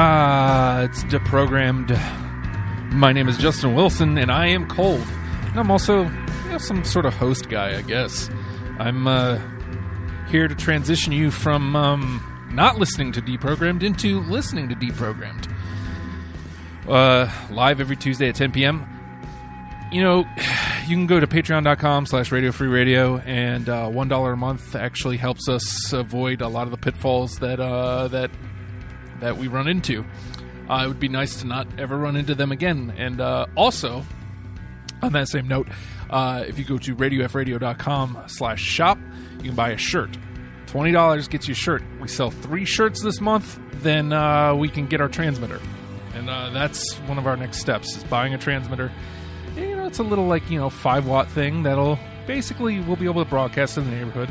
Ah, it's deprogrammed. My name is Justin Wilson, and I am cold. And I'm also you know, some sort of host guy, I guess. I'm uh, here to transition you from um, not listening to Deprogrammed into listening to Deprogrammed. Uh, live every Tuesday at 10 p.m. You know, you can go to patreon.com slash radio free radio, and uh, $1 a month actually helps us avoid a lot of the pitfalls that uh, that that we run into. Uh, it would be nice to not ever run into them again. And uh, also, on that same note, uh, if you go to radiofreeradio.com slash shop, you can buy a shirt. $20 gets you a shirt. We sell three shirts this month, then uh, we can get our transmitter. And uh, that's one of our next steps is buying a transmitter. And, you know, it's a little like, you know, 5 watt thing that'll basically we'll be able to broadcast in the neighborhood.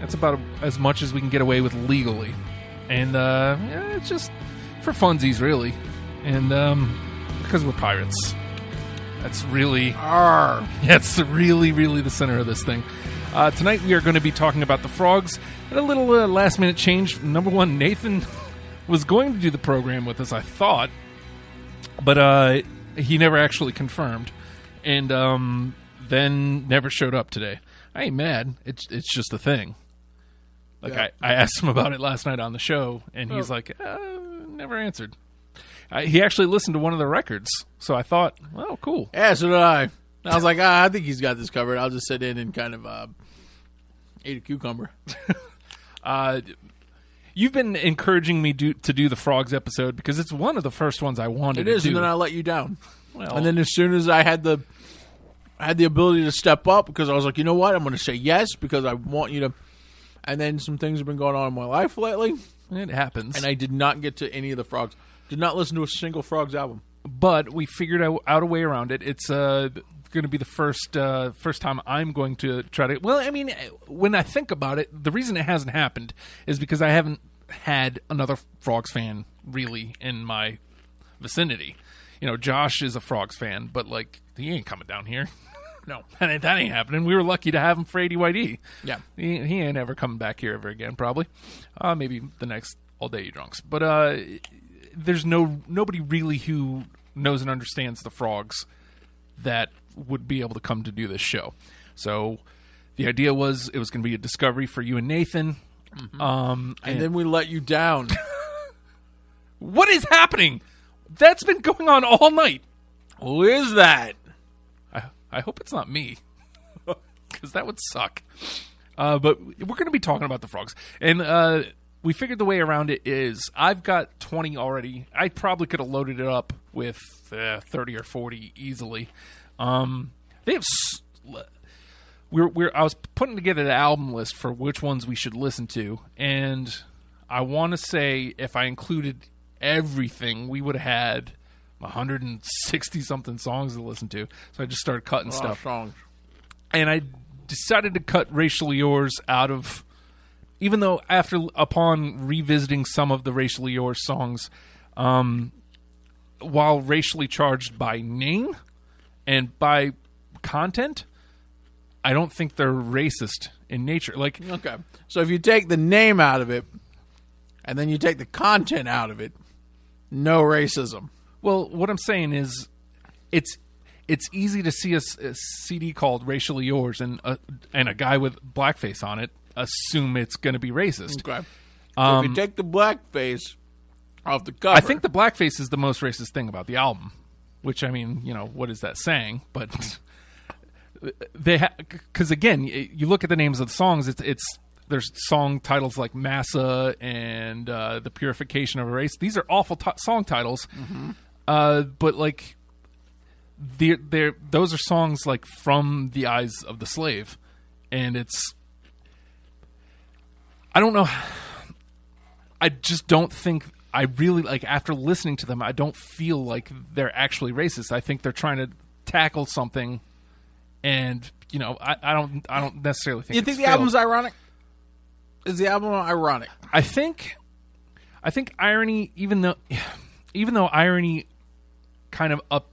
That's about as much as we can get away with legally and uh, yeah, it's just for funsies, really, and um, because we're pirates. That's really, Arr. that's really, really the center of this thing. Uh, tonight we are going to be talking about the frogs and a little uh, last minute change. Number one, Nathan was going to do the program with us, I thought, but uh, he never actually confirmed, and um, then never showed up today. I ain't mad. It's it's just a thing. Like Yeah. I, I asked him about it last night on the show, and he's Oh. like, uh, never answered. I, he actually listened to one of the records, so I thought, well, cool. Yeah, so did I. I was like, ah, I think he's got this covered. I'll just sit in and kind of uh, eat a cucumber. Uh, you've been encouraging me do, to do the frogs episode because it's one of the first ones I wanted It is, and then I let you down. well, And then as soon as I had the, I had the ability to step up because I was like, you know what, I'm going to say yes because I want you to. And then some things have been going on in my life lately, it happens. and I did not get to any of the frogs. Did not listen to a single frogs album. but we figured out, out a way around it. It's uh, going to be the first uh, first time I'm going to try to. Well, I mean, when I think about it, the reason it hasn't happened is because I haven't had another Frogs fan really in my vicinity. You know, Josh is a Frogs fan, but like he ain't coming down here. no, that ain't, that ain't happening. We were lucky to have him for ADYD. Yeah. he, he ain't ever coming back here ever again. Probably, uh, maybe the next all day you drunks. But uh, there's no nobody really who knows and understands the frogs that would be able to come to do this show. So the idea was it was going to be a discovery for you and Nathan. Um, And then we let you down. what is happening? That's been going on all night. Who is that? I, hope it's not me, because that would suck. Uh, but we're going to be talking about the frogs, and uh, we figured the way around it is I've got twenty already. I probably could have loaded it up with uh, thirty or forty easily. Um, they have. S- we're, we're I was putting together the album list for which ones we should listen to, and I want to say if I included everything, we would have had 160 something songs to listen to. So I just started cutting stuff, songs. and I decided to cut "Racially Yours" out of. Even though after upon revisiting some of the "Racially Yours" songs, um, while racially charged by name and by content, I don't think they're racist in nature. Like Okay. So if you take the name out of it, and then you take the content out of it, no racism. Well, what I'm saying is, it's it's easy to see a CD called "Racially Yours" and a, and a guy with blackface on it assume it's going to be racist. Okay. So if um, you take the blackface off the cover, I think the blackface is the most racist thing about the album. Which I mean, you know, what is that saying? But they because again, you look at the names of the songs. It's it's there's song titles like Massa and uh, the Purification of a Race. These are awful t- song titles. Mm-hmm. Uh, but like, they're, they're those are songs like from the eyes of the slave, and it's. I don't know. I just don't think I really like after listening to them. I don't feel like they're actually racist. I think they're trying to tackle something, and you know, I, I don't. I don't necessarily think you think the failed. album's ironic? Is the album ironic? I think, I think irony, even though, even though irony, kind of up.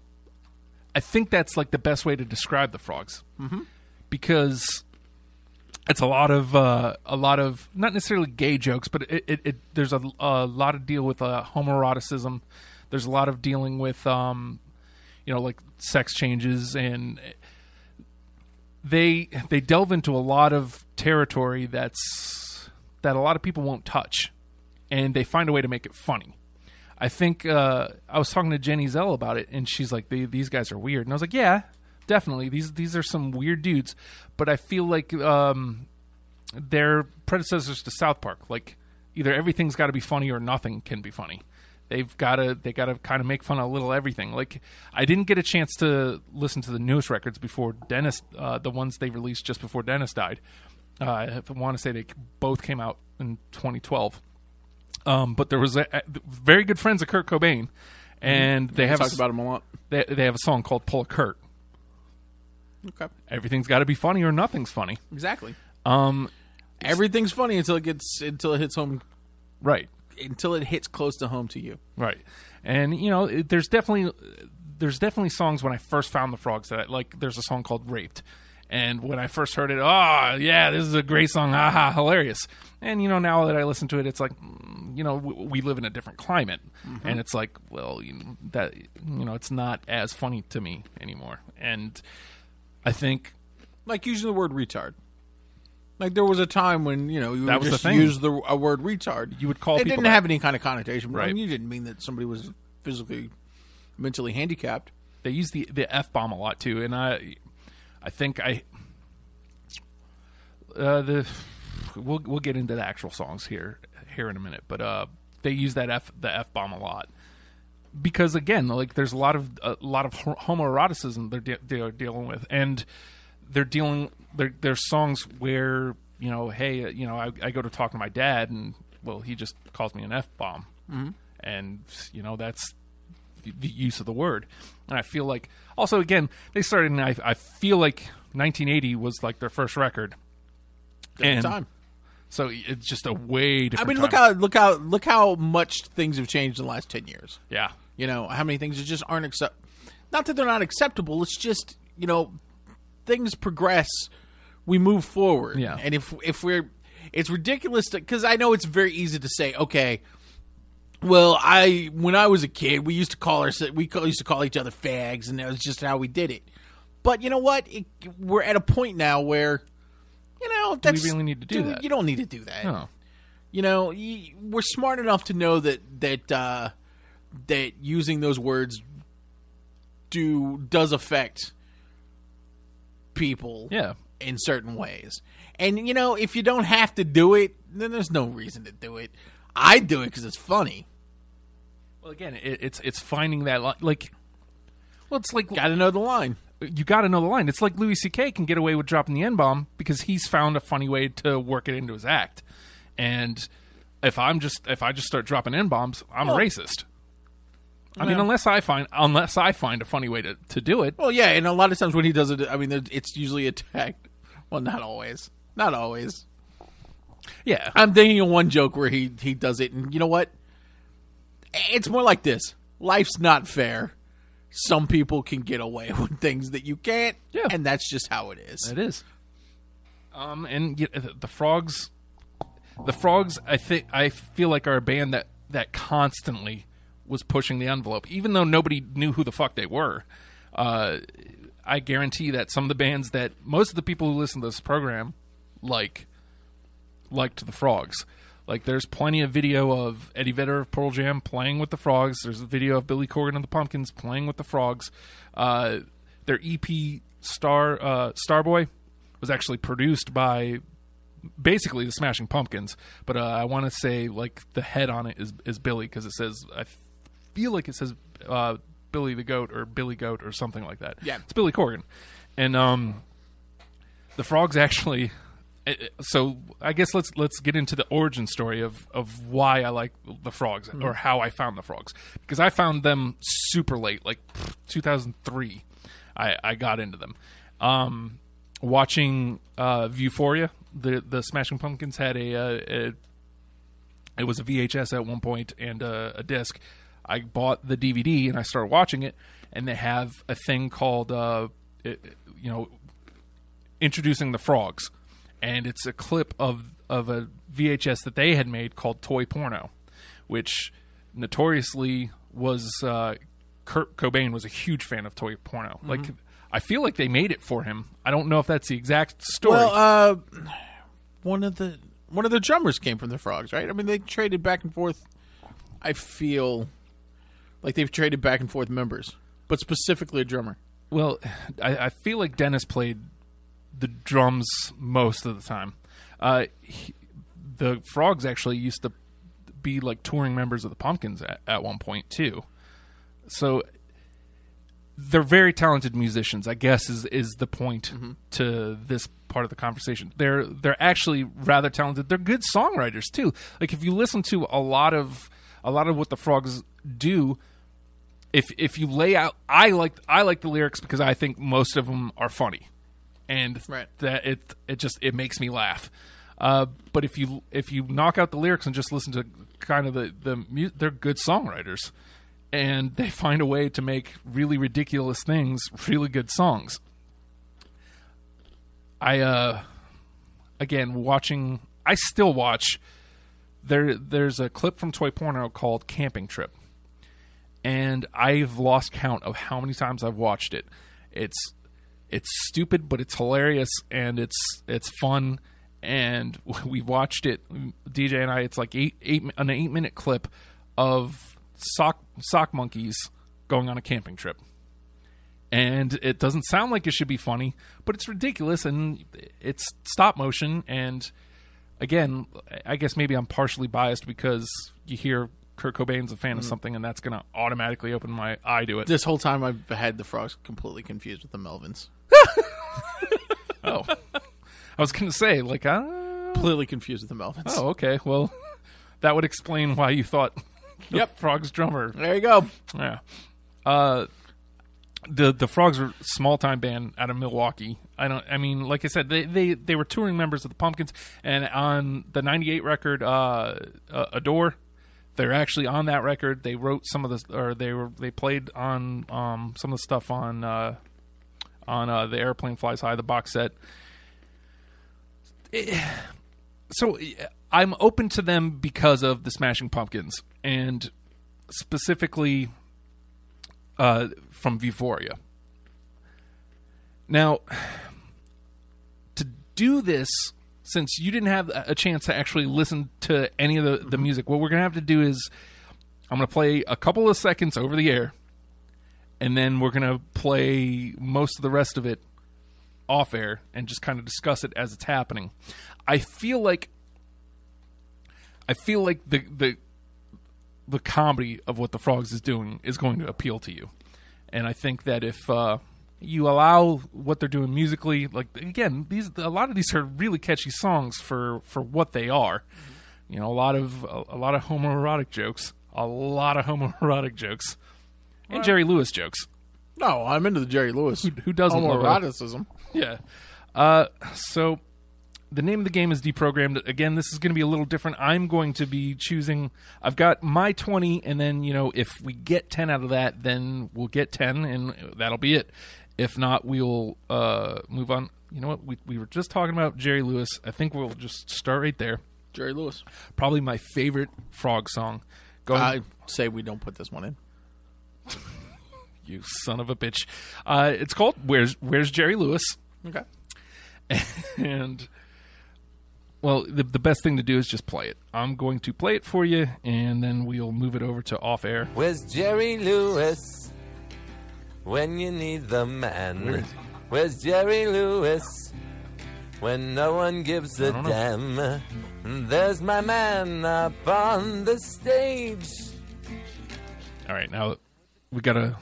I think that's like the best way to describe the frogs, mm-hmm. because it's a lot of uh, a lot of not necessarily gay jokes, but it, it, it there's a, a lot of deal with uh, homoeroticism. There's a lot of dealing with um, you know like sex changes and they they delve into a lot of territory that's that a lot of people won't touch, and they find a way to make it funny. I think uh, I was talking to Jenny Zell about it, and she's like, "They- "These guys are weird," and I was like, "Yeah, definitely. These these are some weird dudes." But I feel like um, they're predecessors to South Park. Like either everything's got to be funny or nothing can be funny. They've got to they got to kind of make fun of a little everything. Like I didn't get a chance to listen to the newest records before Dennis, uh, the ones they released just before Dennis died. Uh, I want to say they both came out in 2012. Um, but there was a, a- very good friends of Kurt Cobain, and they have a, Talked about him a lot. they, they have a song called "Pull a Kurt." Okay, Everything's got to be funny or nothing's funny. exactly. Um, Everything's funny until it gets until it hits home right. until it hits close to home to you. Right, and you know, it, there's definitely there's definitely songs when I first found the frogs that I, like. There's a song called "Raped," and when I first heard it, oh yeah, this is a great song, haha, hilarious. And you know, now that I listen to it, it's like, mm, you know, w- we live in a different climate, and it's like, well, you know, that you know, it's not as funny to me anymore. And I think Like using the word retard. Like there was a time when you know you That would was the just use the a word retard. You would call it people didn't that. have any kind of connotation. Right. Right. you didn't mean that somebody was physically, mentally handicapped. they use the the f bomb a lot too, and I I think I uh, the we'll we'll get into the actual songs here here in a minute, but uh, they use that f the f bomb a lot because again, like there's a lot of a lot of homoeroticism they're, de- they're dealing with, and they're dealing there there's songs where you know, hey, uh, you know, I, I go to talk to my dad, and well, he just calls me an f bomb, mm-hmm. and you know that's the use of the word. And I feel like also again they started. In, I I feel like 1980 was like their first record, At and time. so it's just a way to I different. mean, look time. how look how look how much things have changed in the last ten years. yeah, You know how many things just aren't accept. Not that they're not acceptable. It's just you know things progress. We move forward. Yeah. And if if we're, it's ridiculous because I know it's very easy to say, okay. Well, I when I was a kid, we used to call our we call, used to call each other fags, and that was just how we did it. But you know what? It, we're at a point now where, you know, that's really need to do that? You don't need to do that no, you know we're smart enough to know that that uh that using those words do does affect people yeah, in certain ways and you know if you don't have to do it then there's no reason to do it i do it because it's funny Well, again, it, it's it's finding that li- like, well, it's like gotta know the line you got to know the line. It's like Louis C.K. can get away with dropping the n bomb because he's found a funny way to work it into his act. And if I'm just if I just start dropping n bombs, I'm Well- a racist. I mean, Yeah. unless I find unless I find a funny way to, to do it. well yeah and a lot of times when he does it i mean there- it's usually attacked well not always not always Yeah, I'm thinking of one joke where he he does it, and you know what? It's more like this: life's not fair. Some people can get away with things that you can't, Yeah. and that's just how it is. It is. Um, and y- the, the frogs, the frogs, I think I feel like are a band that that constantly was pushing the envelope, even though nobody knew who the fuck they were. Uh, I guarantee that some of the bands that most of the people who listen to this program like liked the frogs. Like, there's plenty of video of Eddie Vedder of Pearl Jam playing with the frogs. There's a video of Billy Corgan and the Pumpkins playing with the frogs. Uh, their EP Star uh, Starjob was actually produced by basically the Smashing Pumpkins, but uh, I want to say like the head on it is is Billy because it says I feel like it says uh, Billy the Goat or Billy Goat or something like that. Yeah. it's Billy Corgan, and um, the frogs actually. Eh, eh, So I guess let's let's get into the origin story of of why I like the frogs or how I found the frogs because I found them super late, like 2003. I I got into them. Um, watching uh, Vieuphoria, the the Smashing Pumpkins had a, uh a it was a VHS at one point and a, a disc. I bought the DVD and I started watching it, and they have a thing called uh, it, you know introducing the frogs, and it's a clip of of a VHS that they had made called Toy Porno, which notoriously was uh, Kurt Cobain was a huge fan of toy porno. Mm-hmm. Like I feel like they made it for him. I don't know if that's the exact story. Well, uh, one of the one of the drummers came from the Frogs, right? I mean, they traded back and forth. I feel like they've traded back and forth members, but specifically a drummer. Well, I, I feel like Dennis played the drums most of the time. Uh, he, the Frogs actually used to be like touring members of the Pumpkins at, at one point too. So they're very talented musicians. I guess is is the point to this part of the conversation. They're they're actually rather talented. They're good songwriters too. Like if you listen to a lot of a lot of what the Frogs do, if if you lay out I like I like the lyrics because I think most of them are funny, and Right. that it it just it makes me laugh. Uh, but if you if you knock out the lyrics and just listen to kind of the the mu- they're good songwriters, and they find a way to make really ridiculous things really good songs. I uh again watching I still watch there there's a clip from Toy Porno called Camping Trip and I've lost count of how many times I've watched it. It's it's stupid, but it's hilarious and it's it's fun. And we watched it, DJ and I. It's like eight eight an eight minute clip of sock sock monkeys going on a camping trip. And it doesn't sound like it should be funny, but it's ridiculous and it's stop motion. And again, I guess maybe I'm partially biased because you hear Kurt Cobain's a fan of mm. something, and that's going to automatically open my eye to it. This whole time, I've had the Frogs completely confused with the Melvins. Oh, I was going to say, like, uh, Completely confused with the Melvins. oh, okay. Well, that would explain why you thought the Yep. Frogs drummer. There you go. Yeah. Uh, the the Frogs are a small time band out of Milwaukee. I don't. I mean, like I said, they they they were touring members of the Pumpkins, and on the '98 record, uh, uh, Adore. They're actually on that record. They wrote some of the, or they were they played on um, some of the stuff on uh, on uh, the Aeroplane Flies High, the box set. so uh, I'm open to them because of the Smashing Pumpkins and specifically uh, from Vieuphoria. Now, to do this, since you didn't have a chance to actually listen to any of the, the music, what we're going to have to do is I'm going to play a couple of seconds over the air, and then we're going to play most of the rest of it off air and just kind of discuss it as it's happening. I feel like I feel like the the the comedy of what the frogs is doing is going to appeal to you, and I think that if uh, you allow what they're doing musically, like again, these a lot of these are really catchy songs for for what they are. You know, a lot of a, a lot of homoerotic jokes, a lot of homoerotic jokes, and Jerry Lewis jokes. No, I'm into the Jerry Lewis. Who doesn't love a- homoeroticism? Yeah. Uh, so the name of the game is deprogrammed. Again, this is going to be a little different. I'm going to be choosing. I've got my 20, and then you know if we get 10 out of that, then we'll get 10, and that'll be it. If not, we'll uh, move on. You know what? We we were just talking about Jerry Lewis. I think we'll just start right there. Jerry Lewis. Probably my favorite frog song. Going, I say we don't put this one in. you son of a bitch. Uh, it's called "Where's Where's Jerry Lewis." Okay. and well the, the best thing to do is just play it i'm going to play it for you and then we'll move it over to off air Where's Jerry Lewis when you need the man? Where is he? Where's Jerry Lewis when no one gives a don't know. damn? There's my man up on the stage. all right now we gotta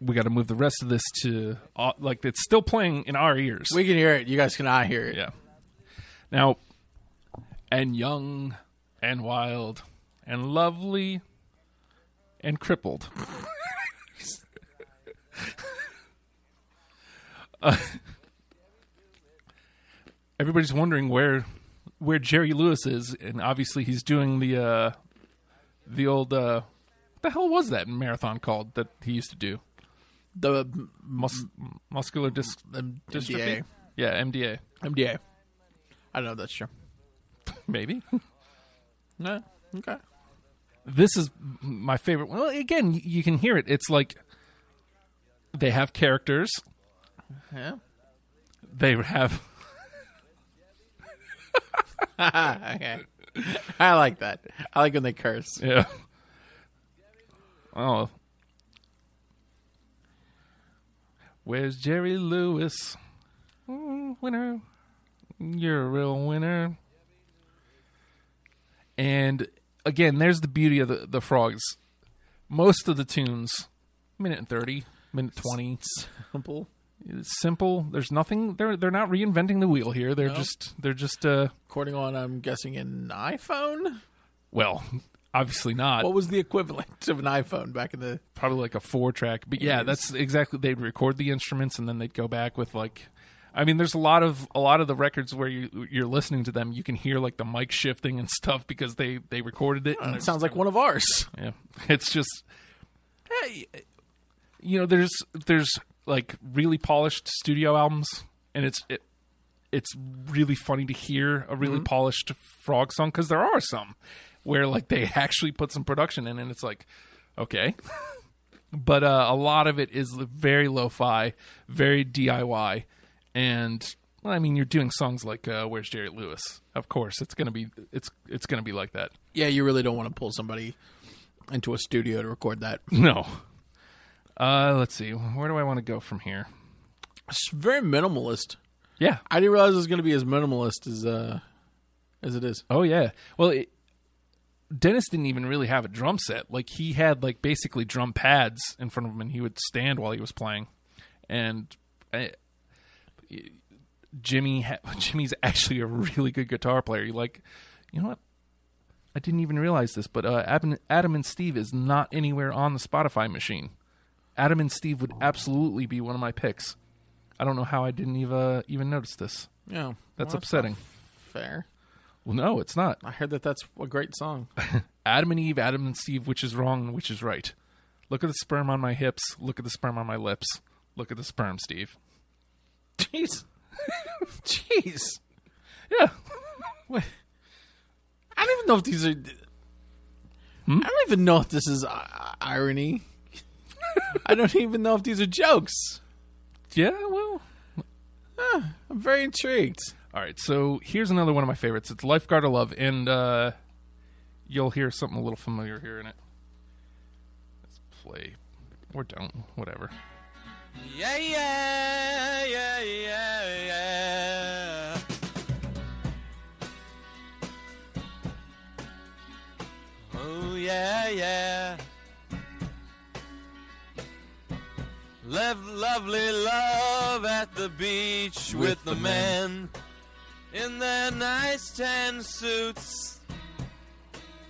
we gotta move the rest of this to uh, like it's still playing in our ears We can hear it. You guys cannot hear it. yeah now and young and wild and lovely and crippled Uh, everybody's wondering where where Jerry Lewis is, and obviously he's doing the uh, the old uh, what the hell was that marathon called that he used to do? The Mus- muscular dis- dystrophy. NDA. Yeah, MDA. MDA. I don't know if that's true. Maybe. No. Okay. this is my favorite. Well, again, you can hear it. It's like they have characters. Yeah. They have okay. I like that. I like when they curse. yeah. Oh. Where's Jerry Lewis? Mm, winner. You're a real winner. And again, there's the beauty of the, the frogs. Most of the tunes, minute and 30, minute 20, Simple. It's simple. There's nothing. They're they're not reinventing the wheel here. They're No. just they're just uh According on, I'm guessing an iPhone. well, obviously not. What was the equivalent of an iPhone back in the? Probably like a four track. But yeah, that's exactly. They'd record the instruments and then they'd go back with like. I mean, there's a lot of a lot of the records where you you're listening to them. You can hear like the mic shifting and stuff because they they recorded it. and It sounds like one of ours. Yeah, it's just, hey, you know, there's there's like really polished studio albums, and it's it, it's really funny to hear a really mm-hmm. polished frog song because there are some where like they actually put some production in, and it's like, okay, but uh, a lot of it is very lo-fi, very DIY, and. Well, I mean, you're doing songs like uh, "Where's Jerry Lewis." Of course, it's gonna be it's it's gonna be like that. Yeah, you really don't want to pull somebody into a studio to record that. No. Uh, let's see. Where do I want to go from here? It's very minimalist. Yeah. I didn't realize it was going to be as minimalist as uh as it is. Oh yeah. Well, it, Dennis didn't even really have a drum set. Like he had like basically drum pads in front of him, and he would stand while he was playing. And I, Jimmy, Jimmy's actually a really good guitar player. You like, you know what? I didn't even realize this, but uh, Adam, Adam and Steve is not anywhere on the Spotify machine. Adam and Steve would absolutely be one of my picks. I don't know how I didn't even even notice this. Yeah, That's well, upsetting. fair. Well, no, it's not. I heard that that's a great song. Adam and Eve, Adam and Steve, which is wrong and which is right. Look at the sperm on my hips. Look at the sperm on my lips. Look at the sperm, Steve. Jeez, jeez. Yeah. I don't even know if these are. I don't even know if this is uh, irony. I don't even know if these are jokes. Yeah, well. I'm very intrigued. All right, so here's another one of my favorites. It's Lifeguard of Love, and uh, you'll hear something a little familiar here in it. Let's play. Or don't. Whatever. Yeah, yeah, yeah, yeah, yeah. Oh, yeah, yeah. Live lovely love at the beach with, the, men in their nice tan suits.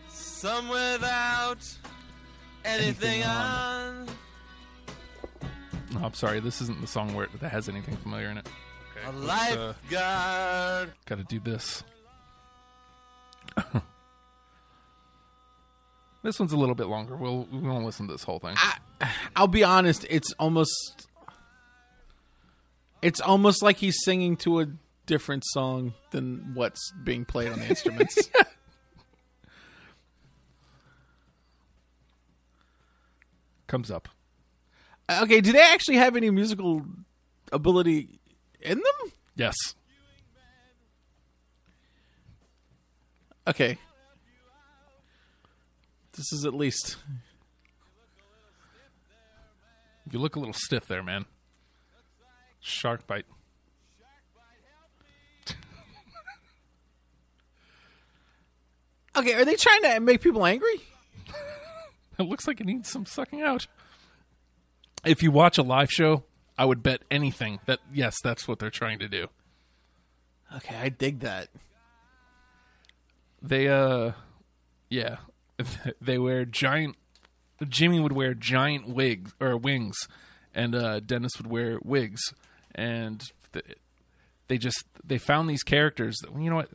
Some without anything on. Oh, I'm sorry, this isn't the song where that has anything familiar in it. Okay, A let's, uh, lifeguard. gotta do this. this one's a little bit longer. We'll we won't listen to this whole thing. I'll be honest. It's almost. It's almost like he's singing to a different song than what's being played on the instruments. Comes up. Uh, okay, do they actually have any musical ability in them? Yes. Okay. This is at least. You look a little stiff there, man. Shark bite. Okay, are they trying to make people angry? It looks like it needs some sucking out. If you watch a live show, I would bet anything that yes, that's what they're trying to do. Okay, I dig that. They uh yeah, they wear giant Jimmy would wear giant wigs or wings and uh Dennis would wear wigs and th- they just they found these characters that you know what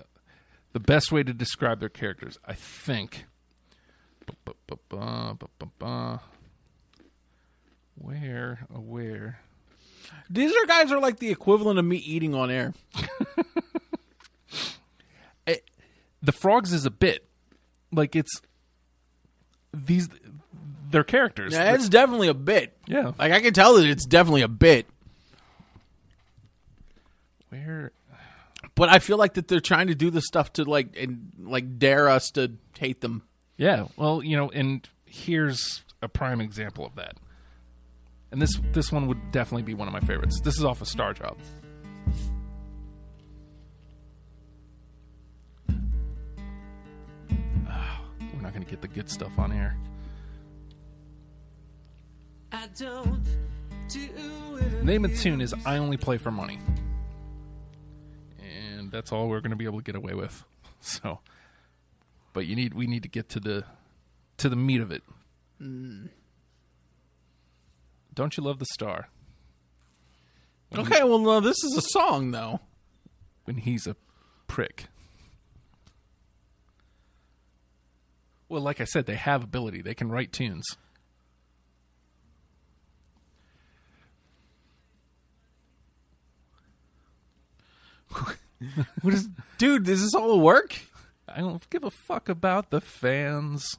the best way to describe their characters I think where oh, where These are guys are like the equivalent of me eating on air. Eh, the frogs is a bit like it's these they're characters. Yeah, it's definitely a bit. Yeah. Like I can tell that it's definitely a bit. Where But I feel like that they're trying to do this stuff to like and like dare us to hate them. Yeah, well, you know, and here's a prime example of that. And this this one would definitely be one of my favorites. This is off of Star Job. Ah, We're not going to get the good stuff on here. I don't do it. Name of the tune is "I Only Play for Money," and that's all we're going to be able to get away with. So, but you need we need to get to the to the meat of it. Hmm. Don't you love the star Okay, well no, this is a song though. when he's a prick? Well, like I said, they have ability. They can write tunes. What is dude, does this all work? I don't give a fuck about the fans.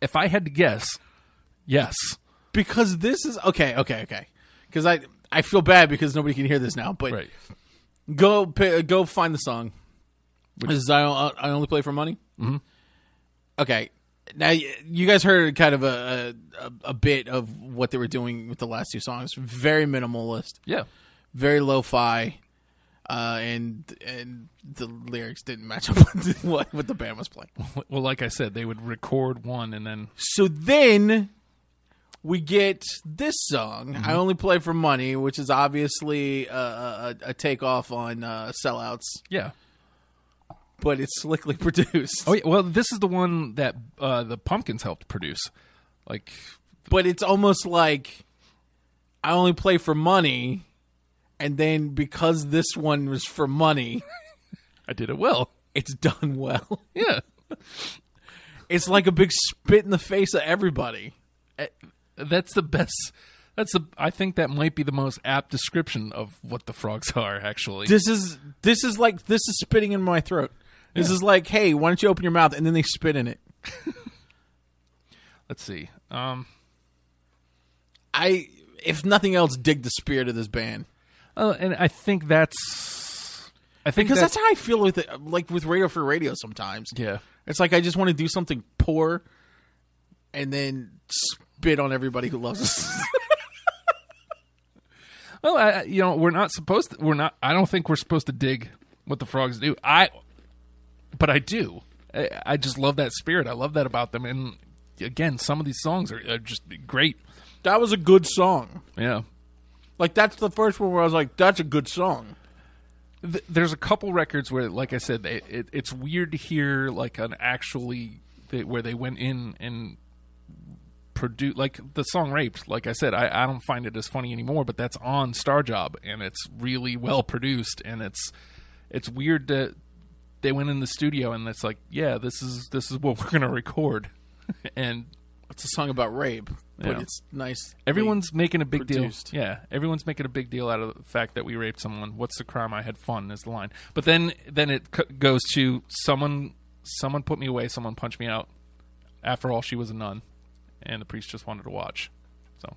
If I had to guess, yes. Because this is okay, okay, okay. Because I I feel bad because nobody can hear this now. But Right. go go find the song. This is I, I only play for money. Mm-hmm. Okay, now you guys heard kind of a, a a bit of what they were doing with the last two songs. Very minimalist, Yeah. Very lo-fi, uh, and and the lyrics didn't match up with what what the band was playing. Well, like I said, they would record one and then So then we get this song, "I Only Play for Money," which is obviously a, a, a takeoff on uh, "Sellouts," yeah. but it's slickly produced. Oh yeah. Well, this is the one that uh, the Pumpkins helped produce. Like, But it's almost like I only play for money, and then because this one was for money, I did it well. it's done well. Yeah. It's like a big spit in the face of everybody. That's the best. That's the. I think that might be the most apt description of what the frogs are. Actually, This is this is like this is spitting in my throat. This is like, hey, why don't you open your mouth and then they spit in it. let's see. Um. I, if nothing else, dig the spirit of this band Oh, and I think that's. I think because that- that's how I feel with it. Like with Radio Free Radio, sometimes Yeah. it's like I just want to do something poor, and then spit on everybody who loves us. Well, I, I- you know, we're not supposed to. We're not. I don't think we're supposed to dig what the frogs do. I, but I do. I, I just love that spirit. I love that about them. And again, some of these songs are, are just great. that was a good song. Yeah. Like that's the first one where I was like, that's a good song. Th- there's a couple records where, like I said, they, it, it's weird to hear like an actually they, where they went in and produce like the song "Raped." Like I said, I, I don't find it as funny anymore, but that's on Star Job and it's really well produced and it's it's weird that they went in the studio and it's like, yeah, this is this is what we're gonna record, and It's a song about rape, but Yeah. it's nice. Everyone's making a big produced. deal. Yeah, everyone's making a big deal out of the fact that we raped someone. What's the crime? I had fun is the line. But then then it c- goes to someone someone put me away, someone punched me out. After all, she was a nun, and the priest just wanted to watch. So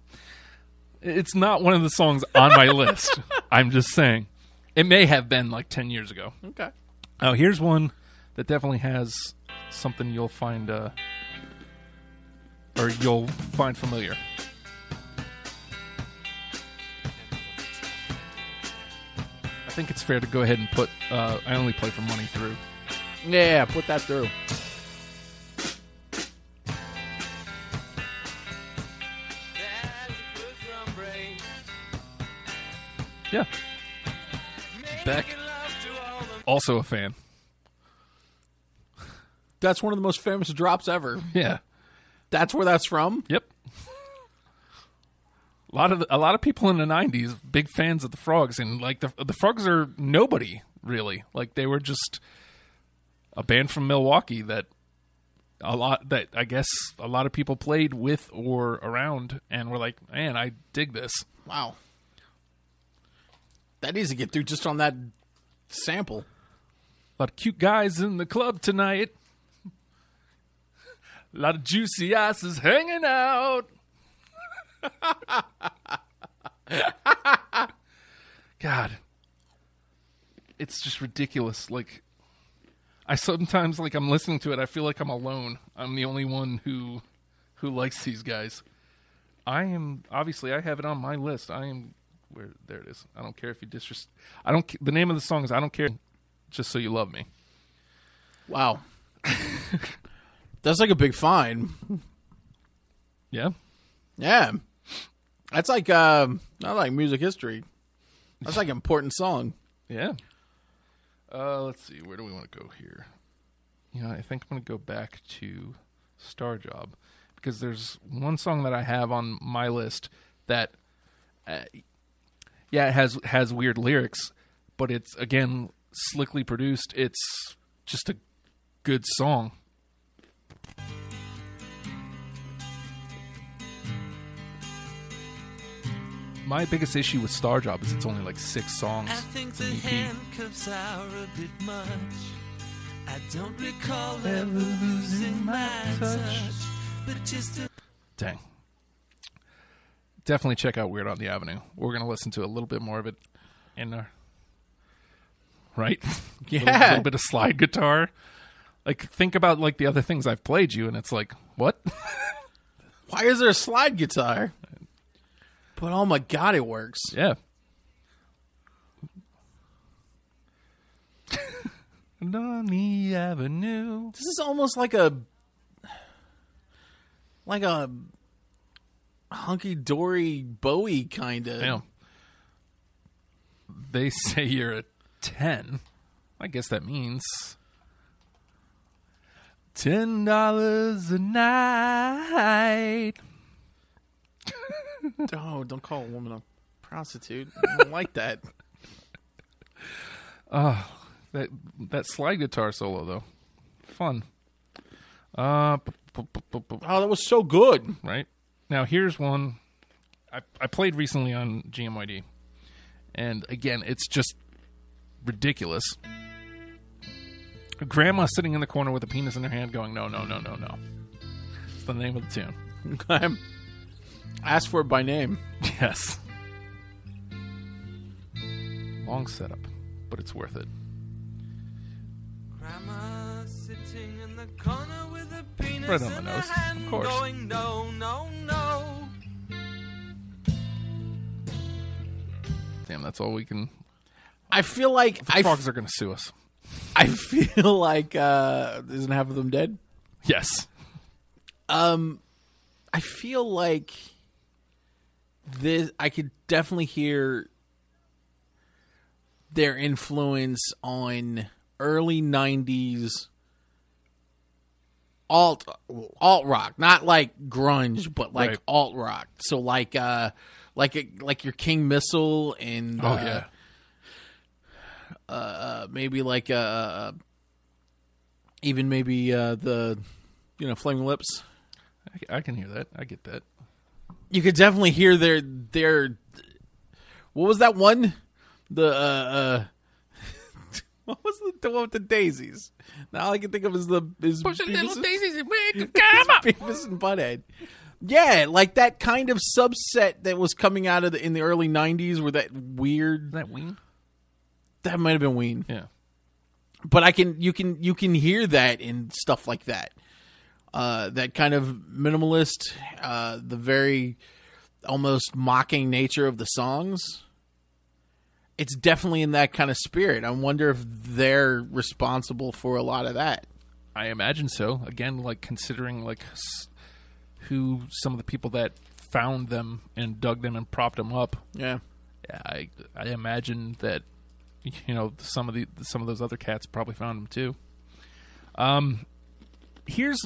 it's not one of the songs on my list. I'm just saying. It may have been like 10 years ago. Okay. Oh, here's one that definitely has something you'll find uh or you'll find familiar. I think it's fair to go ahead and put uh, I only play for money through. Yeah, put that through. Yeah. Beck, also a fan. That's one of the most famous drops ever. Yeah. That's where that's from. Yep. A lot of the, a lot of people in the '90s big fans of the Frogs, and like the the Frogs are nobody really. Like they were just a band from Milwaukee that a lot that I guess a lot of people played with or around and were like, man, I dig this. Wow. That needs to get through just on that sample. A lot of cute guys in the club tonight. A lot of juicy asses hanging out. God. It's just ridiculous. Like I sometimes like I'm listening to it, I feel like I'm alone. I'm the only one who who likes these guys. I am obviously I have it on my list. I am where there it is. I don't care if you disrespect. I don't. The name of the song is I don't care. Just so you love me. Wow. That's like a big fine. Yeah. Yeah. That's like uh not like music history. That's like an important song. Yeah. Uh, let's see. Where do we want to go here? Yeah, I think I'm going to go back to Star Job because there's one song that I have on my list that, uh, yeah, it has has weird lyrics, but it's again slickly produced. It's just a good song. My biggest issue with Star Job is it's only like six songs. I think the handcuffs are a bit much. I don't recall ever losing my touch, but just a Dang. Definitely check out Weird on the Avenue. We're going to listen to a little bit more of it in our. Right? yeah, a little, little bit of slide guitar. Like, think about like the other things I've played you, and it's like, what? Why is there a slide guitar? But oh my god, it works. yeah. And on the avenue. This is almost like a like a hunky dory Bowie kind of. Damn. They say you're a 10. I guess that means $10 a night. Oh, don't call a woman a prostitute. I don't like that. That that slide guitar solo though. Fun. Uh p- p- p- p- p- Oh, that was so good. right. Now here's one I I played recently on GMYD. And again, it's just ridiculous. Grandma sitting in the corner with a penis in her hand going, "No, no, no, no, no." It's the name of the tune. Ask for it by name. Yes. Long setup, but it's worth it. grandma sitting in the corner with a penis Right on in the her nose, of hand, course. going no, no, no. Damn, that's all we can. I feel like The I, frogs are going to sue us. I feel like uh isn't half of them dead? Yes. Um I feel like this I could definitely hear their influence on early 90s alt alt rock, not like grunge, but like Right. alt rock. So like uh like like your King Missile and Oh uh, yeah. uh, maybe like uh, even maybe uh, the you know Flaming Lips. I, I can hear that. I get that. You could definitely hear their their. What was that one? The uh, uh what was the, the one with the daisies? Now all I can think of is the is pushing Beavis- daisies and make come up. Beavis and Butthead. Yeah, like that kind of subset that was coming out of the in the early '90s, where that weird that Ween? that might have been Ween. Yeah. but I can you can you can hear that in stuff like that. Uh, that kind of minimalist, uh, the very almost mocking nature of the songs. It's definitely in that kind of spirit. I wonder if they're responsible for a lot of that. I imagine so. Again, like considering like s- who some of the people that found them and dug them and propped them up. Yeah. Yeah, I I imagine that you know some of the some of those other cats probably found them too. Um, here's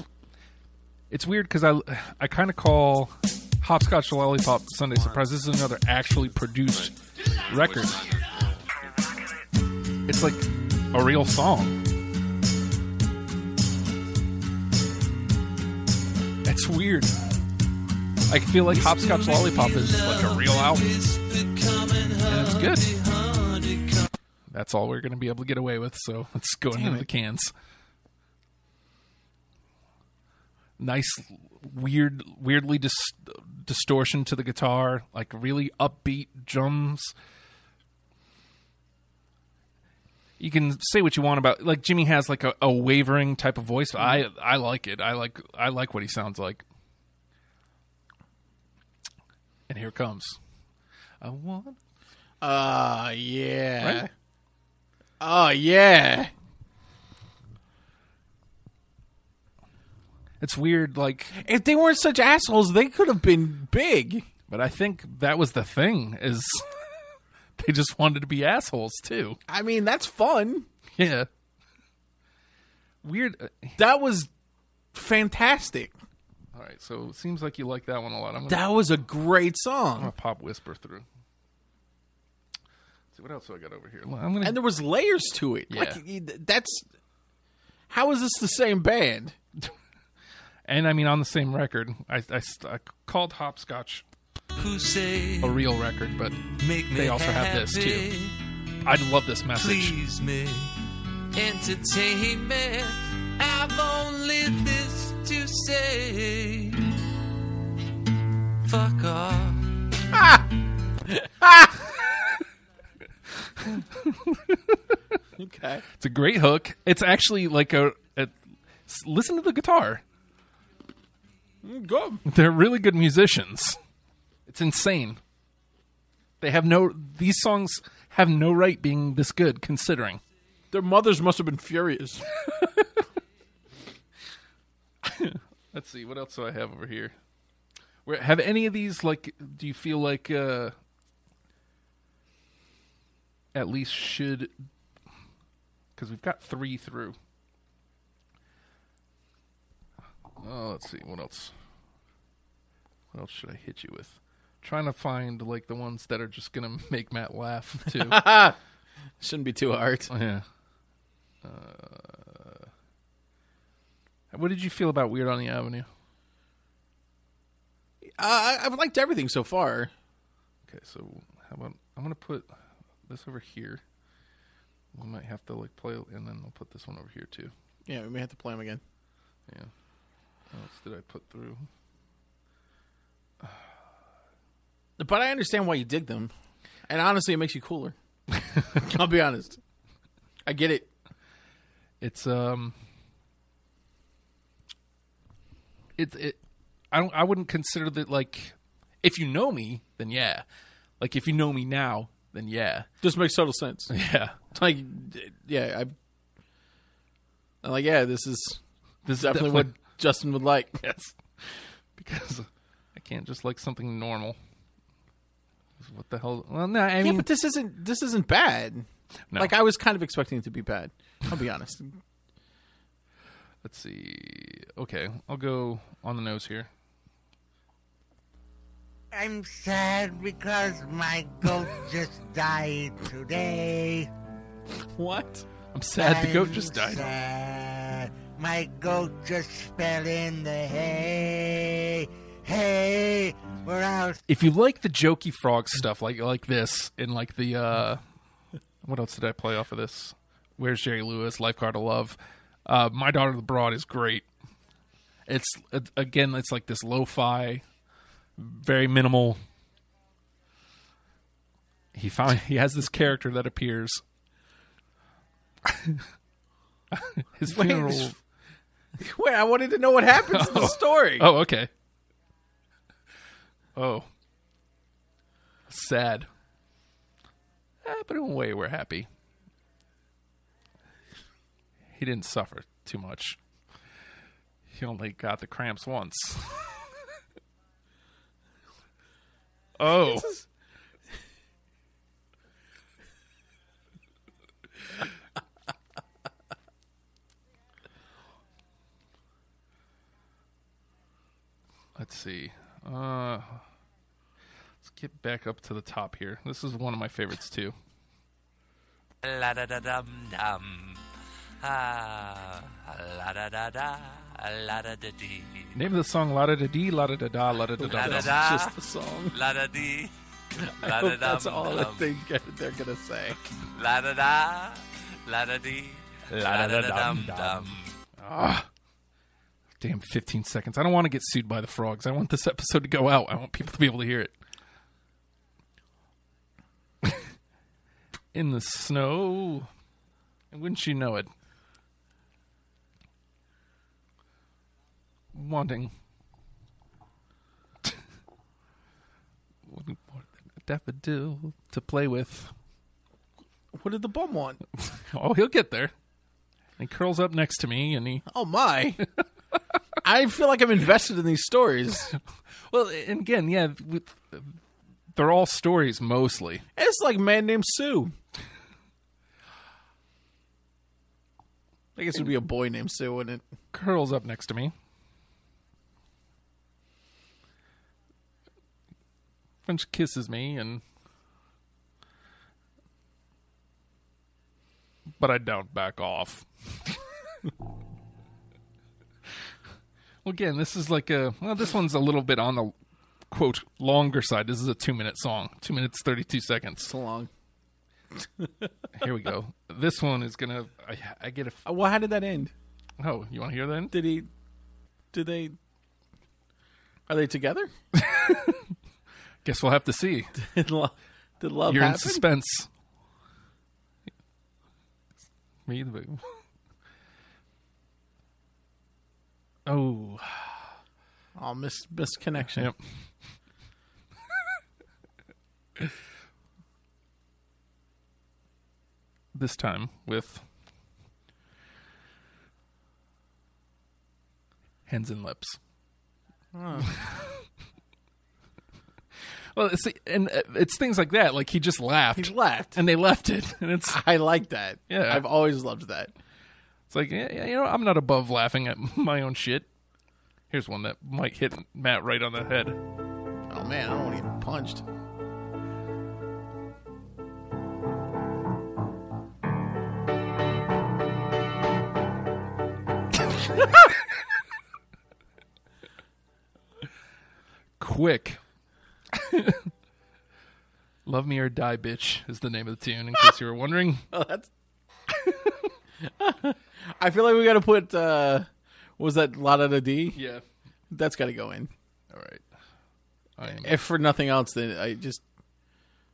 it's weird because I I kind of call Hopscotch Lollipop Sunday Surprise. This is another actually produced record. It's like a real song. It's weird. I feel like Hopscotch Lollipop is like a real album. And it's good. That's all we're going to be able to get away with, so let's go into it. the cans. Nice, weird, weirdly dis- distortion to the guitar, like really upbeat drums. You can say what you want about like Jimmy has like a, a wavering type of voice. I I like it. I like I like what he sounds like. And here comes. I want Uh, yeah. Right? Oh, yeah. It's weird, like, If they weren't such assholes, they could have been big. but I think that was the thing is they just wanted to be assholes too. I mean, that's fun. Yeah. Weird. uh, That was fantastic. All right, so it seems like you like that one a lot. Gonna, That was a great song. I'm gonna pop Whisper through. see what else do I got over here. I'm gonna. And there was layers to it. Yeah. Like that's how is this the same band? And I mean, on the same record, I, I, I called Hopscotch a real record, but make they also have this, too. happy. I love this message. Please me, entertain me. I've only this to say. Fuck off. Okay. It's a great hook. It's actually like a, a s- listen to the guitar. Good. They're really good musicians. It's insane. They have no these songs have no right being this good considering. Their mothers must have been furious. Let's see what else do I have over here. Where have any of these like do you feel like uh at least should cuz we've got 3 through. Oh, let's see what else. What else should I hit you with? Trying to find like the ones that are just going to make Matt laugh too. Shouldn't be too hard. yeah. Uh, what did you feel about Weird on the Avenue? Uh, I've liked everything so far. Okay, so how about I'm gonna put this over here. We might have to like play, and then I'll put this one over here too. Yeah, we may have to play them again. Yeah. What else did I put through? But I understand why you dig them. And honestly, it makes you cooler. I'll be honest. I get it. It's um. It's it. I don't. I wouldn't consider that like. If you know me, then yeah. Like if you know me now, then yeah, This makes total sense. yeah. Like, yeah, I. I'm like, yeah, this is This is definitely what Justin would like. yes, because I can't just like something normal. What the hell? Well, no, I yeah, mean, but this isn't this isn't bad. no. Like I was kind of expecting it to be bad. I'll be honest. Let's see. Okay, I'll go on the nose here. I'm sad because my goat just died today. What? I'm sad the goat just died. sad. My goat just fell in the hay. Hey, we're out. If you like the jokey frog stuff, like like this, and like the uh, what else did I play off of this? Where's Jerry Lewis? Lifeguard of Love. Uh, My Daughter the Broad is great. It's again, it's like this lo-fi, very minimal. He found he has this character that appears. His funeral. this- Wait, I wanted to know what happens to the story. Oh, okay. Oh. Sad. Eh, but in a way, we're happy. He didn't suffer too much. He only got the cramps once. oh. Let's see. Uh, let's get back up to the top here. This is one of my favorites too. La da da dum dum. Ah, la da da da. La da da dee. Name of the song La da da dee, la da da da, la da da da. da. Just the song. La da dee. I La da hope that's dum all that dum. they get, they're gonna say. La da da. La da dee. La da da dum dum. Ah. Damn, 15 seconds. I don't want to get sued by the frogs. I want this episode to go out. I want people to be able to hear it. In the snow. And wouldn't you know it? Wanting. Wanting more than a daffodil to play with. What did the bum want? Oh, he'll get there. He curls up next to me and he Oh my! I feel like I'm invested in these stories. Well, and again, yeah, with, they're all stories mostly. It's like a man named Sue. I guess it would be a boy named Sue, wouldn't it? Curls up next to me. French kisses me, and but I don't back off. well, again, this is like a well, this one's a little bit on the quote longer side. This is a two minute song, two minutes thirty two seconds. So long. Here we go. This one is gonna. I, I get a. Uh, Well, how did that end? Oh, you want to hear that? Did he? Did they? Are they together? Guess we'll have to see. Did love, did love You're in suspense. Me, the Oh, Oh, miss miss connection. yep. this time with hands and lips. Oh. well, it's, and uh, it's things like that. Like he just laughed. He left. and they left it, and it's I like that. Yeah. I've always loved that. It's like, yeah, you know, I'm not above laughing at my own shit. Here's one that might hit Matt right on the head. Oh man, I don't want to get punched. Quick. Love Me or Die Bitch is the name of the tune, in case you were wondering. Oh, that's. I feel like we got to put. uh Was that La Da Da D? Yeah. That's got to go in. All right. I am. If for nothing else, then I just.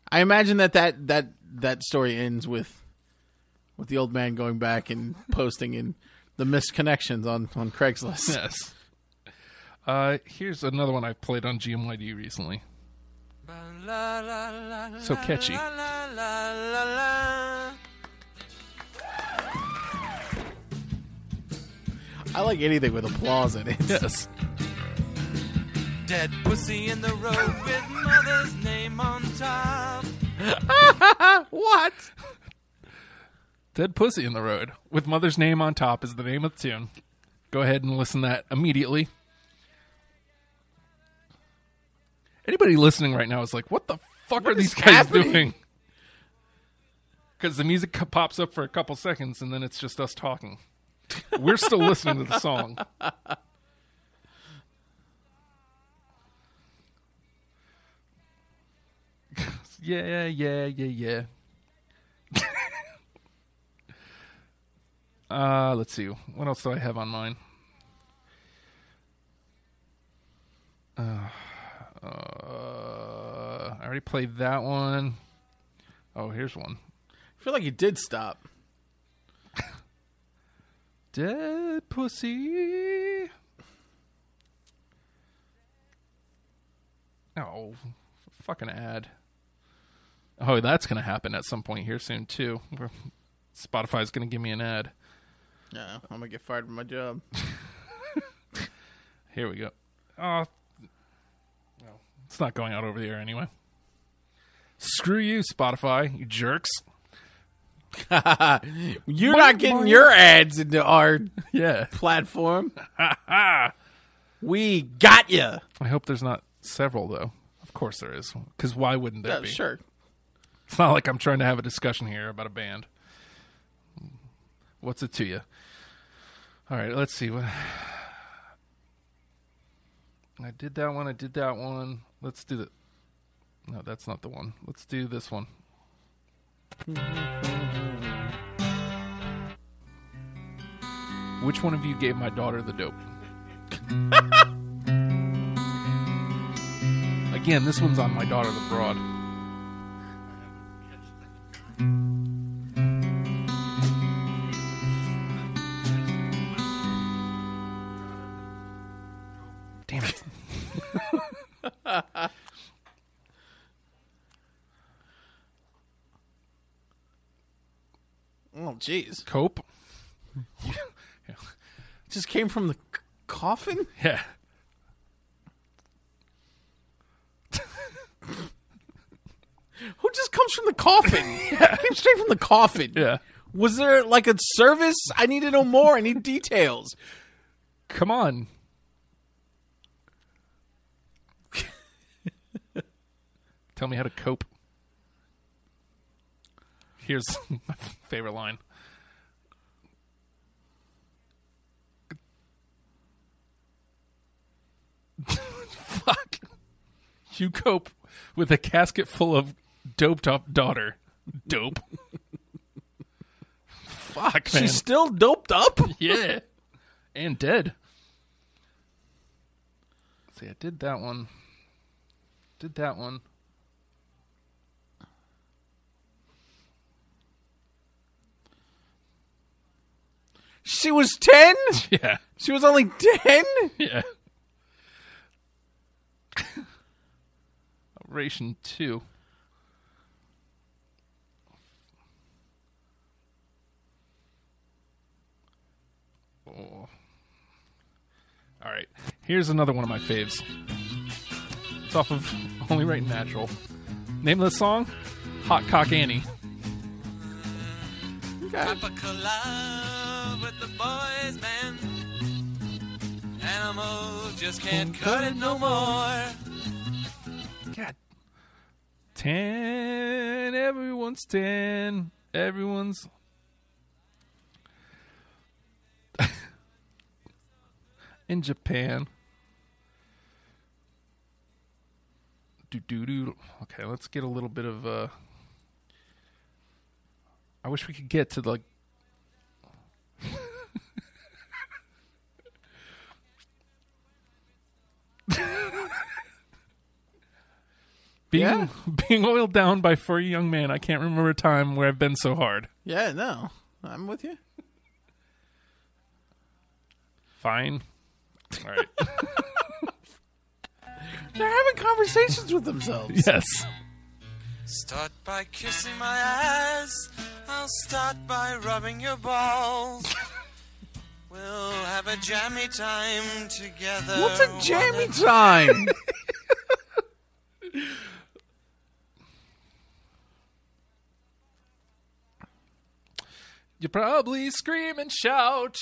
I imagine that that that that story ends with, with the old man going back and posting in the missed connections on on Craigslist. Yes. Uh, here's another one I've played on GMYD recently. La, la, la, So catchy. I like anything with applause in it. Yes. Dead pussy in the road with mother's name on top. what? Dead Pussy in the Road with Mother's Name on top is the name of the tune. Go ahead and listen to that immediately. Anybody listening right now is like, what the fuck are these guys happening? doing? Because the music pops up for a couple seconds and then it's just us talking. We're still listening to the song. yeah, yeah, yeah, yeah. Uh, let's see. What else do I have on mine? Uh, uh, I already played that one. Oh, here's one. I feel like you did stop. Dead pussy. Oh, fucking ad. Oh, that's gonna happen at some point here soon too. Spotify's gonna give me an ad. Yeah, I'm gonna get fired from my job. Here we go. Oh, no, it's not going out over the air anyway. Screw you, Spotify, you jerks. You're not getting your ads into our Yeah. platform. we got you. I hope there's not several though. Of course there is, because why wouldn't there Yeah, be? sure. It's not like I'm trying to have a discussion here about a band. What's it to you? All right, let's see. What I did that one. I did that one. Let's do the. No, that's not the one. Let's do this one. Which one of you gave my daughter the dope? Again, this one's on my daughter the broad. Jeez. Cope? Just came from the c- coffin? Yeah. Who just comes from the coffin? Came straight from the coffin. Yeah. Was there like a service? I need to know more. I need details. Come on. Tell me how to cope. Here's my favorite line. Fuck. You cope with a casket full of doped up daughter. Dope. Fuck, man. She's still doped up? Yeah. And dead. See, I did that one. Did that one. She was 10? Yeah. She was only 10? Yeah. Operation 2. Oh. All right. Here's another one of my faves. It's off of Only Right Natural. Name of the song? Hot Cock Annie. Papa collab with the boys band. Animals just can't cut it no more. God. Ten. Everyone's ten. Everyone's. In Japan. Do do do. Okay, let's get a little bit of. uh I wish we could get to like. Being Yeah. being oiled down by furry young man, I can't remember a time where I've been so hard. Yeah, no. I'm with you. Fine. All right. They're having conversations with themselves. yes. Start by kissing my ass. I'll start by rubbing your balls. We'll have a jammy time together. What's a jammy time? You probably scream and shout.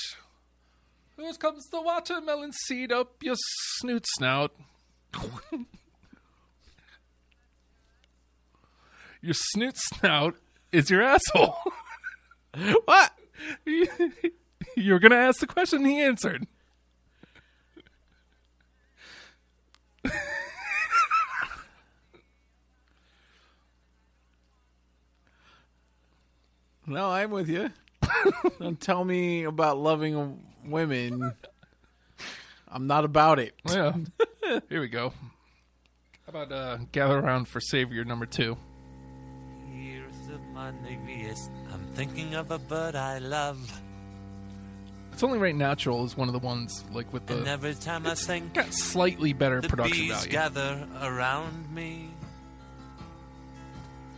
Here comes the watermelon seed up your snoot snout. your snoot snout is your asshole. what? you were going to ask the question, he answered. No, I'm with you. Don't tell me about loving women. I'm not about it. Yeah. Here we go. How about uh, gather around for Savior number two? Years of my negress, I'm thinking of a bird I love. It's only right natural is one of the ones like with And the every time I think got slightly better the production bees value. gather around me,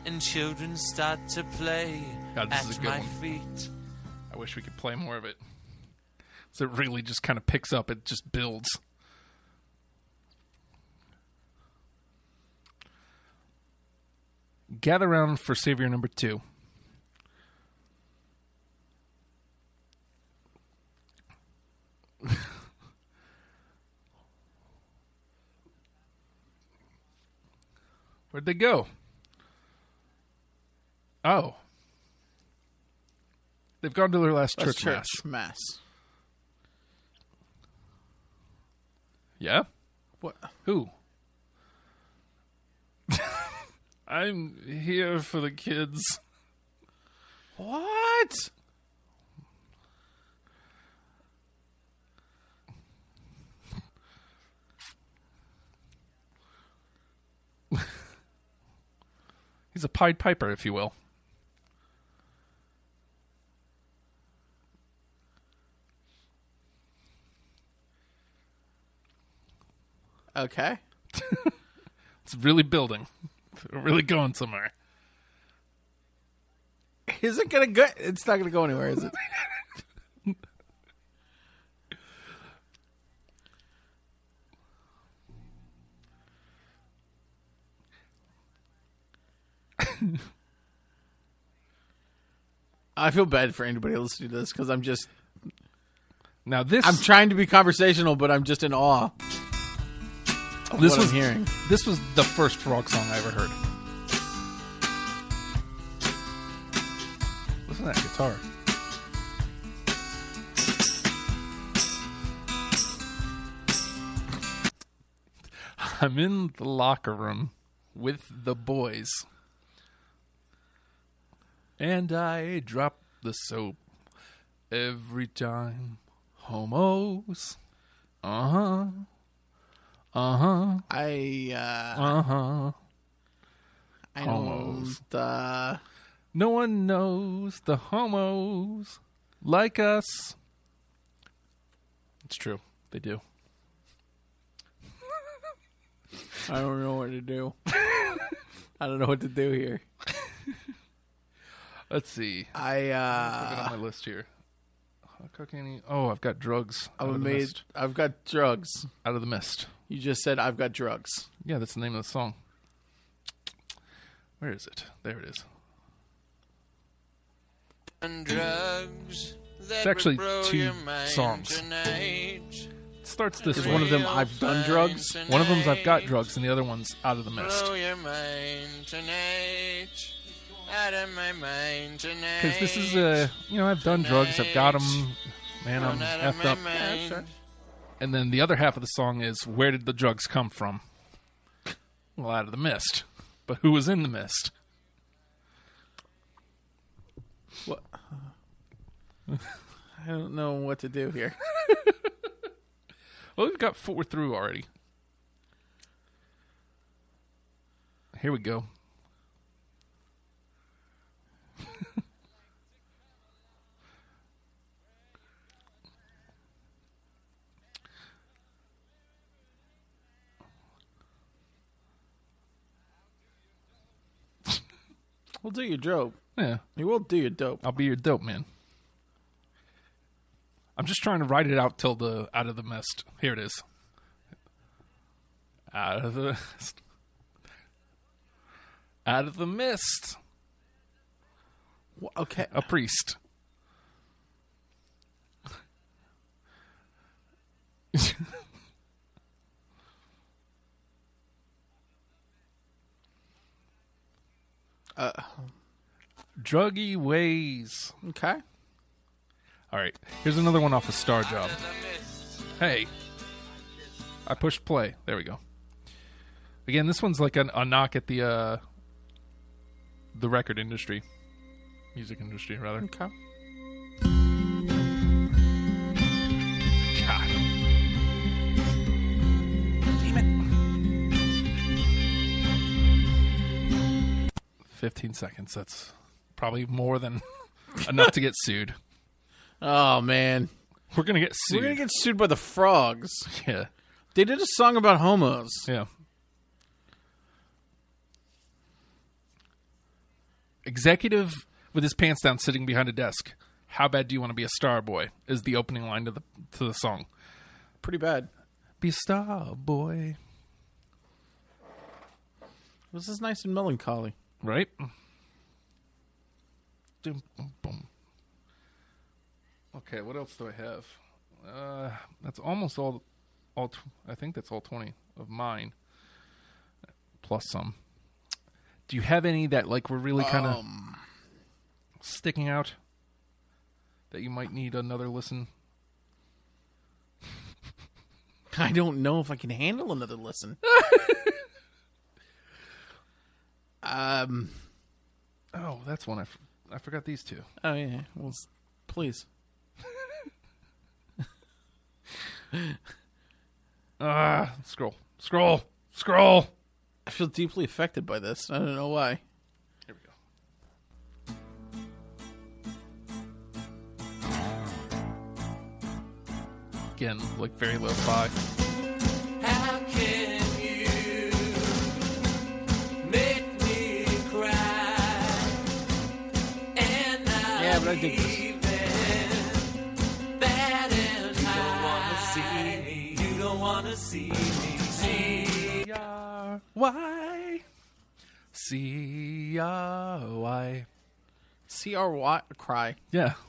and children start to play God, this is at a good my one. feet. I wish we could play more of it. So it really just kind of picks up. It just builds. Gather round for Savior number two. Where'd they go? Oh. They've gone to their last That's church, mass. church mass. Yeah? What? Who? I'm here for the kids. What? He's a Pied Piper, if you will. Okay. It's really building. It's really going somewhere. Is it gonna go? It's not gonna go anywhere, is it? I feel bad for anybody listening to this because I'm just Now this I'm trying to be conversational, but I'm just in awe. This was- this was the first frog song I ever heard. Listen to that guitar. I'm in the locker room with the boys. And I drop the soap every time. Homos. Uh huh. Uh huh. I uh, Uh huh. I Homos. don't. Uh, No one knows the homos like us. It's true. They do. I don't know what to do. I don't know what to do here. Let's see. I uh, on my list here. Oh, I've got drugs. Out I'm of the made. mist. I've got drugs. Out of the mist. You just said I've got drugs. Yeah, that's the name of the song. Where is it? There it is. And drugs that actually two songs. Tonight. It starts this Is way. one of them I've done drugs? One of them's I've got drugs, and the other one's out of the mist. Blow your mind tonight. Out of my mind tonight. Because this is uh, you know, I've done drugs. I've got them. Man, I'm Blown out of effed up. And then the other half of the song is where did the drugs come from? Well, out of the mist. But who was in the mist? What? I don't know what to do here. Well, we've got four through already. Here we go. We'll do your dope. Yeah, You will do your dope. I'll be your dope man. I'm just trying to write it out till the out of the mist. Here it is. Out of the mist. Out of the mist. Okay. A priest. Uh, Druggy ways. okay. All right, here's another one off of Starjob. Hey, I pushed play. There we go. Again, this one's like a, a knock at the uh, the record industry, music industry rather. Okay. God. Damn it. Fifteen seconds. That's probably more than enough to get sued. Oh man, We're gonna get sued. we're gonna get sued by the frogs. yeah, They did a song about homos. yeah. Executive with his pants down, sitting behind a desk. How bad do you want to be a star boy? Is the opening line to the to the song. Pretty bad. Be a star boy, This is nice and melancholy. right? Bum, bum. Okay, what else do I have? Uh, that's almost all. All tw- I think that's all twenty of mine, plus some. Do you have any that like were really kind of Um, sticking out that you might need another listen? I don't know if I can handle another listen. um. Oh, that's one I, f- I forgot these two. Oh yeah. Well, s- please. Ah, scroll, scroll, scroll. I feel deeply affected by this. I don't know why. Here we go. Again, like very low fi. C R Y. C R Y cry. Yeah.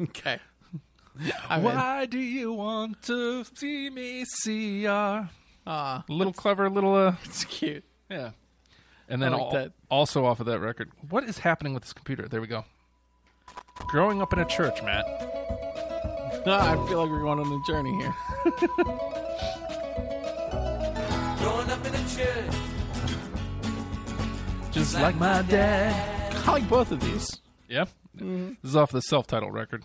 Okay. I'm in. Why do you want to see me C R? Ah, Little clever, little uh. it's cute. Yeah. And then like al- also off of that record, what is happening with this computer? There we go. Growing up in a church, Matt. I feel like we're going on a journey here. growing up in a church. Just like my dad. I like both of these. Yeah. Mm-hmm. This is off the self-titled record.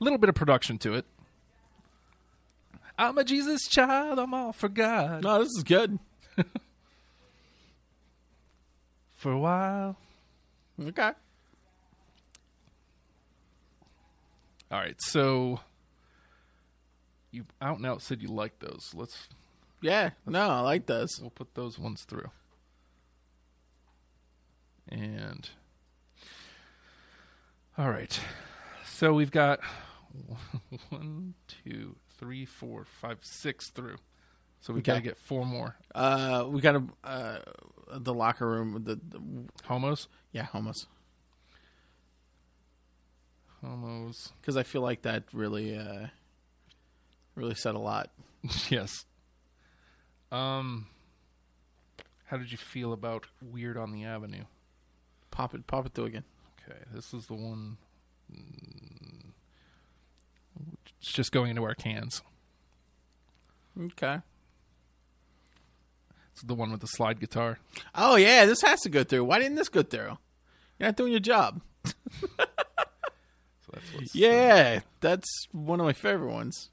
A Little bit of production to it. I'm a Jesus child. I'm all for God. No, this is good. For a while. Okay. All right. So you out and out said you like those. Let's Yeah. No, I like those. we'll put those ones through. And all right. So we've got one, two, three, four, five, six through. So we Okay. got to get four more. Uh, we gotta. uh, the locker room. The, the Homos, yeah, homos. homos. Because I feel like that really, uh, really said a lot. yes. Um, how did you feel about Weird on the Avenue? Pop it, pop it through again. Okay, this is the one. mm, It's just going into our cans. Okay. It's the one with the slide guitar. Oh yeah, this has to go through. Why didn't this go through? You're not doing your job. So that's what's Yeah, that's one of my favorite ones.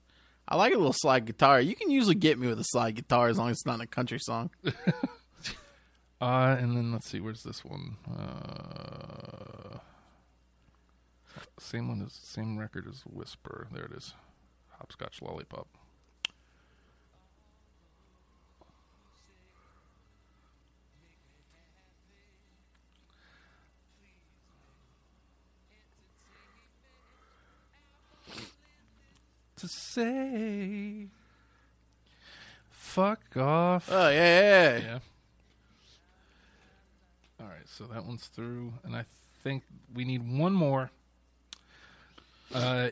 I like a little slide guitar. You can usually get me with a slide guitar as long as it's not a country song. Uh, and then let's see, where's this one? Uh, same one as same record as Whisper. There it is. Hopscotch Lollipop. To say, fuck off. Oh yeah, yeah, yeah. Yeah. All right, so that one's through, and I think we need one more. Uh,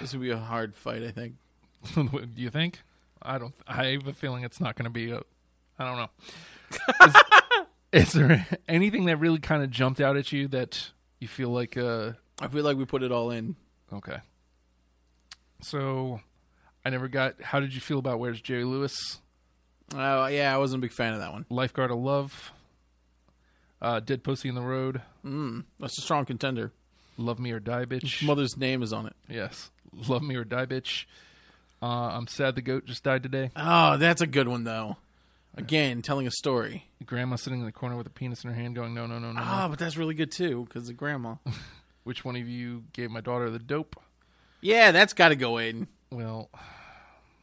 This would be a hard fight, I think. do you think? I don't. I have a feeling it's not going to be a. I don't know. is, is there anything that really kind of jumped out at you that you feel like? Uh, I feel like we put it all in. okay. So, I never got. How did you feel about Where's Jerry Lewis? Oh yeah, I wasn't a big fan of that one. Lifeguard of Love. Uh, Dead Pussy in the Road. That's a strong contender. Love Me or Die Bitch. Mother's name is on it. Yes. Love Me or Die Bitch. Uh, I'm sad the goat just died today. Oh, that's a good one though. Again, telling a story. Grandma sitting in the corner with a penis in her hand going, no, no, no, no, no. Ah, but that's really good too because the grandma. Which one of you gave my daughter the dope? Yeah, that's got to go in. Well,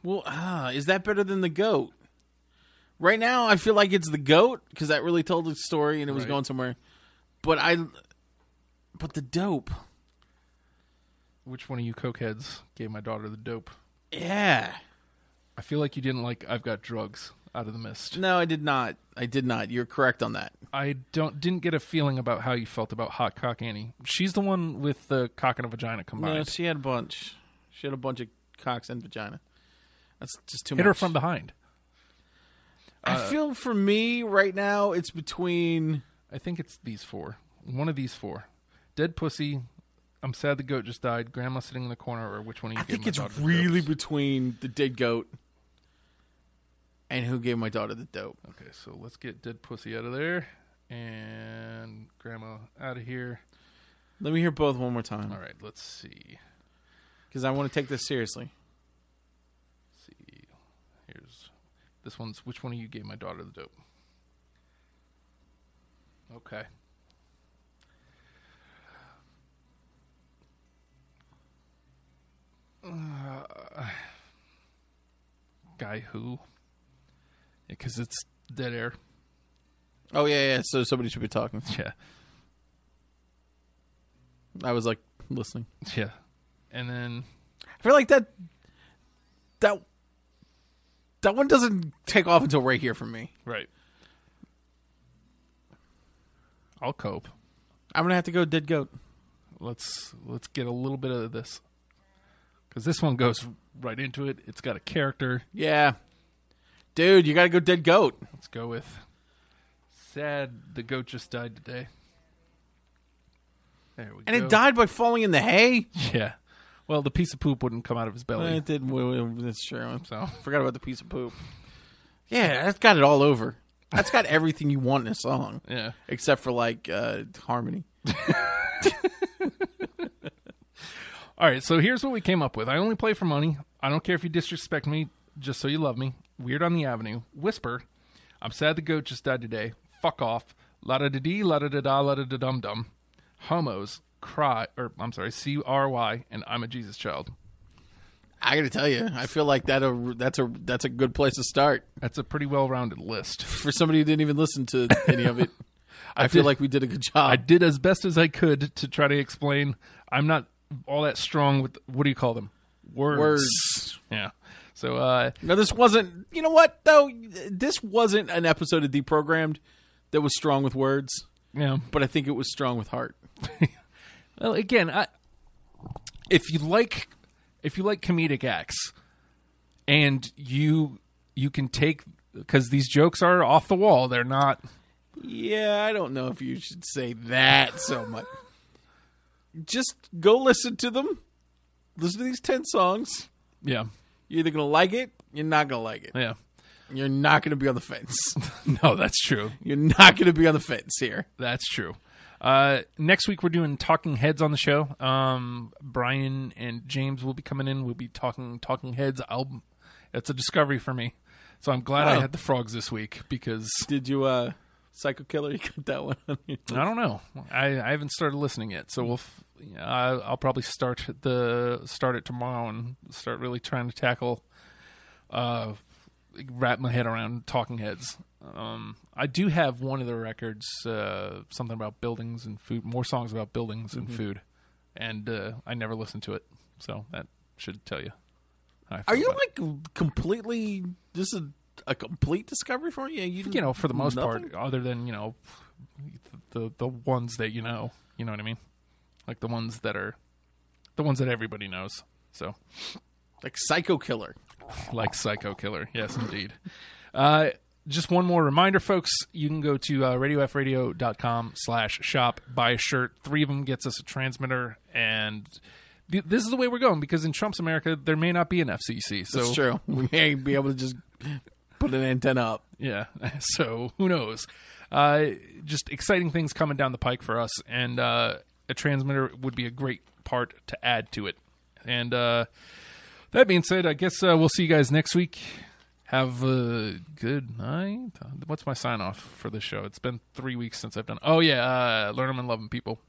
Well, ah, is that better than the goat? Right now, I feel like it's the goat because that really told the story and it was Right. going somewhere. But I, but the dope, which one of you cokeheads gave my daughter the dope? yeah. I feel like you didn't like I've Got Drugs out of the mist. No, I did not. I did not. You're correct on that. I don't didn't get a feeling about how you felt about Hot Cock Annie. She's the one with the cock and a vagina No, combined. she had a bunch. She had a bunch of cocks and vagina. That's just too much. Hit much. her from behind. I uh, feel for me right now, it's between. I think it's these four. One of these four. Dead Pussy, I'm sad the goat just died. Grandma sitting in the corner, or which one? Of you I think it's really between the dead goat and who gave my daughter the dope. okay. So let's get dead pussy out of there, and grandma out of here. Let me hear both one more time All right, let's see. because I want to take this seriously. see. Here's this one's. Which one of you gave my daughter the dope? Okay. Uh, guy who? Because it's dead air. Oh yeah, yeah. So somebody should be talking. Yeah, I was like listening. yeah. And then I feel like that that that one doesn't take off until right here for me. right. I'll cope. I'm gonna have to go dead goat. let's let's get a little bit of this because this one goes right into it. It's got a character. Yeah, dude, you gotta go dead goat. Let's go with sad. The goat just died today. There we And go. it died by falling in the hay. Yeah. Well, the piece of poop wouldn't come out of his belly. It did. well, well, That's true. so Forgot about the piece of poop. Yeah, that's got it all over. That's got everything you want in a song, yeah. except for like uh, harmony. All right. So here's what we came up with. I only play for money. I don't care if you disrespect me. Just so you love me. Weird on the Avenue. Whisper. I'm sad the goat just died today. Fuck off. La da da dee, la da da da, la da da dum dum. Homos. Cry. Or I'm sorry. C R Y. And I'm a Jesus child. I got to tell you, I feel like that a, that's a that's a good place to start That's a pretty well-rounded list. for somebody who didn't even listen to any of it. I, feel did- like we did a good job. I did as best as I could to try to explain. I'm not all that strong with what do you call them? Words. Words. Yeah. So uh No, this wasn't. You know what though? This wasn't an episode of Deprogrammed that was strong with words, yeah. but I think it was strong with heart. Well, again, I if you like if you like comedic acts and you you can take because these jokes are off the wall. They're not. Yeah, I don't know if you should say that so much. Just go listen to them. Listen to these 10 songs. Yeah. You're either going to like it, you're not going to like it. Yeah. You're not going to be on the fence. No, that's true. you're not going to be on the fence here. That's true. Uh, next week we're doing Talking Heads on the show. Um, Brian and James will be coming in. We'll be talking Talking Heads album. It's a discovery for me, so I'm glad I Oh. had the frogs this week because Did you, uh, Psycho Killer, you got that one on you? I don't know. I, I haven't started listening yet, so we'll. F- I, I'll probably start the start it tomorrow and start really trying to tackle, uh, wrap my head around Talking Heads. Um, I do have one of the records, uh, something about buildings and food, more songs about buildings and food, and uh, I never listened to it, so that should tell you. Are you about it. like completely, this is a complete discovery for you? You, you know, for the most nothing? part, other than you know, the the ones that you know, you know what I mean, like the ones that are, the ones that everybody knows. So, Like Psycho Killer. like Psycho Killer, yes, indeed. Uh, just one more reminder, folks. You can go to uh, radiofreeradio.com slash shop, buy a shirt. Three of them gets us a transmitter, and th- this is the way we're going because in Trump's America, there may not be an FCC. So That's true. We may be able to just put an antenna up. Yeah. So who knows? Uh, just exciting things coming down the pike for us, and uh, a transmitter would be a great part to add to it. And uh, that being said, I guess uh, we'll see you guys next week. Have a good night. What's my sign off for this show? It's been three weeks since I've done. Oh yeah, uh, learn them and love them, people.